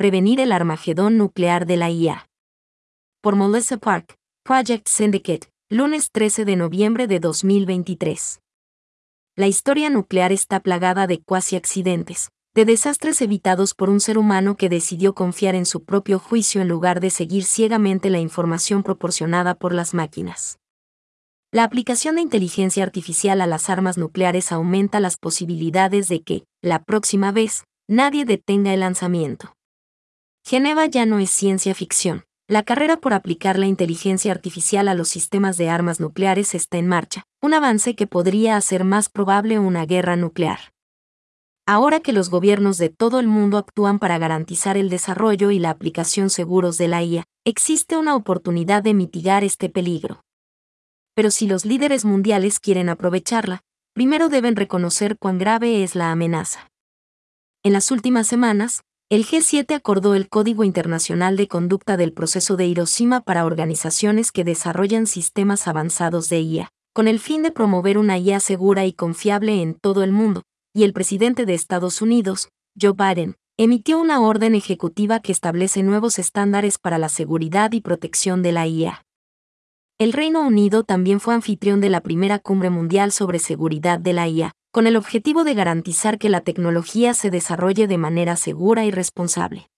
prevenir el armagedón nuclear de la IA. Por Melissa Park, Project Syndicate, lunes 13 de noviembre de 2023. La historia nuclear está plagada de cuasi accidentes, de desastres evitados por un ser humano que decidió confiar en su propio juicio en lugar de seguir ciegamente la información proporcionada por las máquinas. La aplicación de inteligencia artificial a las armas nucleares aumenta las posibilidades de que, la próxima vez, nadie detenga el lanzamiento. Geneva ya no es ciencia ficción. La carrera por aplicar la inteligencia artificial a los sistemas de armas nucleares está en marcha, un avance que podría hacer más probable una guerra nuclear. Ahora que los gobiernos de todo el mundo actúan para garantizar el desarrollo y la aplicación seguros de la IA, existe una oportunidad de mitigar este peligro. Pero si los líderes mundiales quieren aprovecharla, primero deben reconocer cuán grave es la amenaza. En las últimas semanas, el G7 acordó el Código Internacional de Conducta del Proceso de Hiroshima para organizaciones que desarrollan sistemas avanzados de IA, con el fin de promover una IA segura y confiable en todo el mundo, y el presidente de Estados Unidos, Joe Biden, emitió una orden ejecutiva que establece nuevos estándares para la seguridad y protección de la IA. El Reino Unido también fue anfitrión de la primera cumbre mundial sobre seguridad de la IA, con el objetivo de garantizar que la tecnología se desarrolle de manera segura y responsable.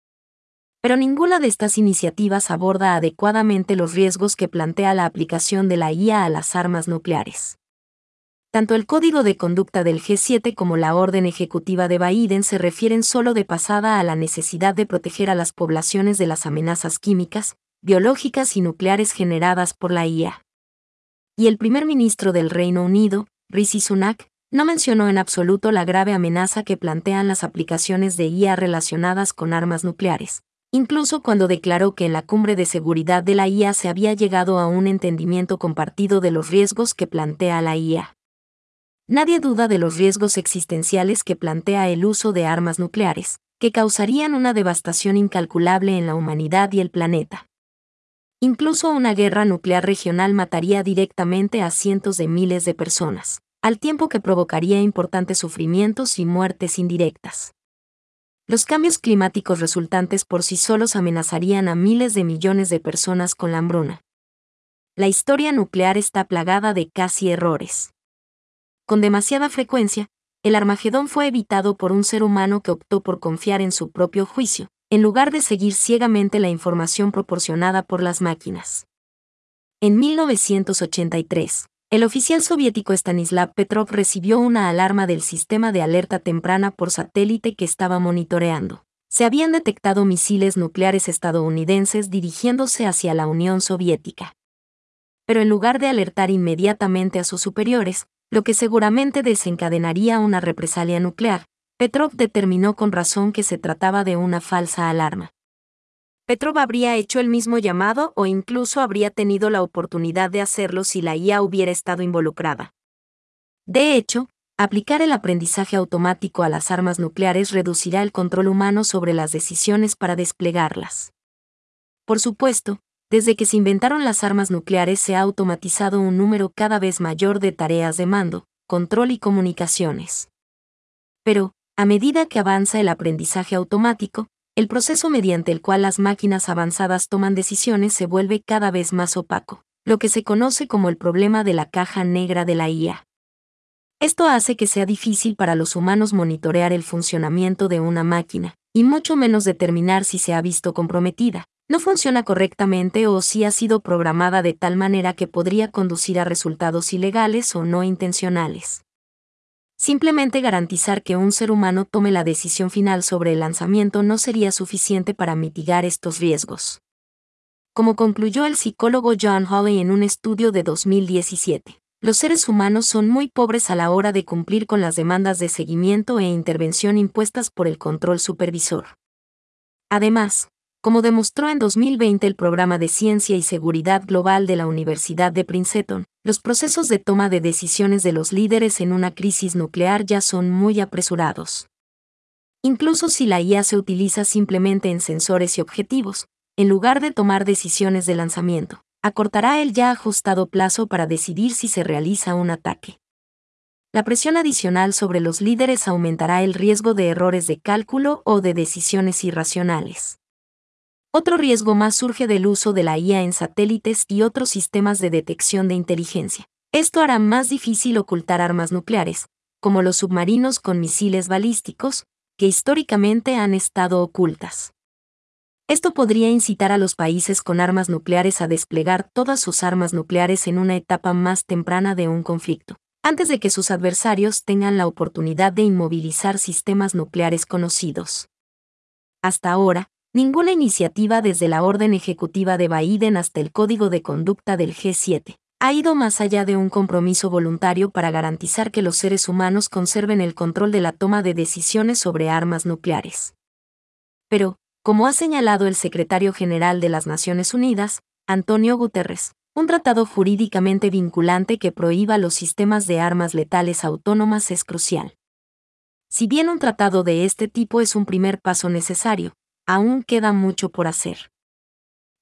Pero ninguna de estas iniciativas aborda adecuadamente los riesgos que plantea la aplicación de la IA a las armas nucleares. Tanto el código de conducta del G7 como la orden ejecutiva de Biden se refieren solo de pasada a la necesidad de proteger a las poblaciones de las amenazas químicas, biológicas y nucleares generadas por la IA. Y el primer ministro del Reino Unido, Rishi Sunak, no mencionó en absoluto la grave amenaza que plantean las aplicaciones de IA relacionadas con armas nucleares, incluso cuando declaró que en la cumbre de seguridad de la IA se había llegado a un entendimiento compartido de los riesgos que plantea la IA. Nadie duda de los riesgos existenciales que plantea el uso de armas nucleares, que causarían una devastación incalculable en la humanidad y el planeta. Incluso una guerra nuclear regional mataría directamente a cientos de miles de personas al tiempo que provocaría importantes sufrimientos y muertes indirectas. Los cambios climáticos resultantes por sí solos amenazarían a miles de millones de personas con la hambruna. La historia nuclear está plagada de casi errores. Con demasiada frecuencia, el Armagedón fue evitado por un ser humano que optó por confiar en su propio juicio, en lugar de seguir ciegamente la información proporcionada por las máquinas. En 1983, el oficial soviético Stanislav Petrov recibió una alarma del sistema de alerta temprana por satélite que estaba monitoreando. Se habían detectado misiles nucleares estadounidenses dirigiéndose hacia la Unión Soviética. Pero en lugar de alertar inmediatamente a sus superiores, lo que seguramente desencadenaría una represalia nuclear, Petrov determinó con razón que se trataba de una falsa alarma. Petrov habría hecho el mismo llamado o incluso habría tenido la oportunidad de hacerlo si la IA hubiera estado involucrada. De hecho, aplicar el aprendizaje automático a las armas nucleares reducirá el control humano sobre las decisiones para desplegarlas. Por supuesto, desde que se inventaron las armas nucleares se ha automatizado un número cada vez mayor de tareas de mando, control y comunicaciones. Pero, a medida que avanza el aprendizaje automático, el proceso mediante el cual las máquinas avanzadas toman decisiones se vuelve cada vez más opaco, lo que se conoce como el problema de la caja negra de la IA. Esto hace que sea difícil para los humanos monitorear el funcionamiento de una máquina, y mucho menos determinar si se ha visto comprometida, no funciona correctamente o si ha sido programada de tal manera que podría conducir a resultados ilegales o no intencionales. Simplemente garantizar que un ser humano tome la decisión final sobre el lanzamiento no sería suficiente para mitigar estos riesgos. Como concluyó el psicólogo John Hawley en un estudio de 2017, los seres humanos son muy pobres a la hora de cumplir con las demandas de seguimiento e intervención impuestas por el control supervisor. Además, como demostró en 2020 el programa de Ciencia y Seguridad Global de la Universidad de Princeton, los procesos de toma de decisiones de los líderes en una crisis nuclear ya son muy apresurados. Incluso si la IA se utiliza simplemente en sensores y objetivos, en lugar de tomar decisiones de lanzamiento, acortará el ya ajustado plazo para decidir si se realiza un ataque. la presión adicional sobre los líderes aumentará el riesgo de errores de cálculo o de decisiones irracionales. Otro riesgo más surge del uso de la IA en satélites y otros sistemas de detección de inteligencia. Esto hará más difícil ocultar armas nucleares, como los submarinos con misiles balísticos, que históricamente han estado ocultas. Esto podría incitar a los países con armas nucleares a desplegar todas sus armas nucleares en una etapa más temprana de un conflicto, antes de que sus adversarios tengan la oportunidad de inmovilizar sistemas nucleares conocidos. Hasta ahora, ninguna iniciativa desde la orden ejecutiva de Biden hasta el código de conducta del G7 ha ido más allá de un compromiso voluntario para garantizar que los seres humanos conserven el control de la toma de decisiones sobre armas nucleares. Pero, como ha señalado el secretario general de las Naciones Unidas, Antonio Guterres, un tratado jurídicamente vinculante que prohíba los sistemas de armas letales autónomas es crucial. Si bien un tratado de este tipo es un primer paso necesario, aún queda mucho por hacer.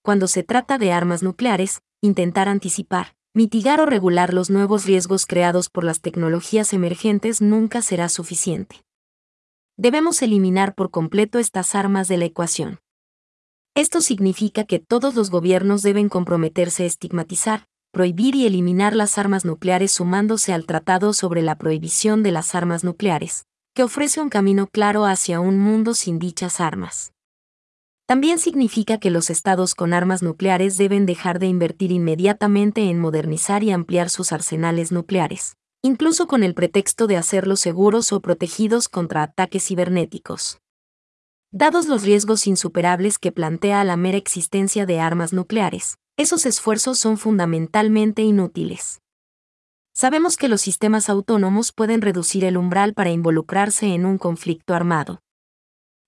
Cuando se trata de armas nucleares, intentar anticipar, mitigar o regular los nuevos riesgos creados por las tecnologías emergentes nunca será suficiente. Debemos eliminar por completo estas armas de la ecuación. Esto significa que todos los gobiernos deben comprometerse a estigmatizar, prohibir y eliminar las armas nucleares sumándose al Tratado sobre la Prohibición de las Armas Nucleares, que ofrece un camino claro hacia un mundo sin dichas armas. También significa que los estados con armas nucleares deben dejar de invertir inmediatamente en modernizar y ampliar sus arsenales nucleares, incluso con el pretexto de hacerlos seguros o protegidos contra ataques cibernéticos. Dados los riesgos insuperables que plantea la mera existencia de armas nucleares, esos esfuerzos son fundamentalmente inútiles. Sabemos que los sistemas autónomos pueden reducir el umbral para involucrarse en un conflicto armado,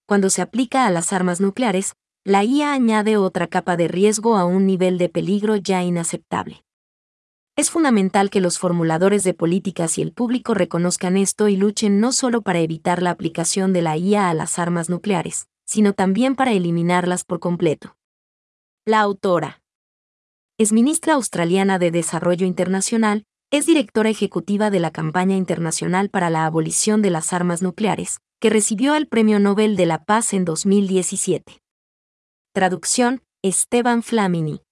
cuando se aplica a las armas nucleares, la IA añade otra capa de riesgo a un nivel de peligro ya inaceptable. Es fundamental que los formuladores de políticas y el público reconozcan esto y luchen no solo para evitar la aplicación de la IA a las armas nucleares, sino también para eliminarlas por completo. La autora. Es ministra australiana de Desarrollo Internacional, es directora ejecutiva de la campaña internacional para la abolición de las armas nucleares, que recibió el Premio Nobel de la Paz en 2017. Traducción, Esteban Flamini.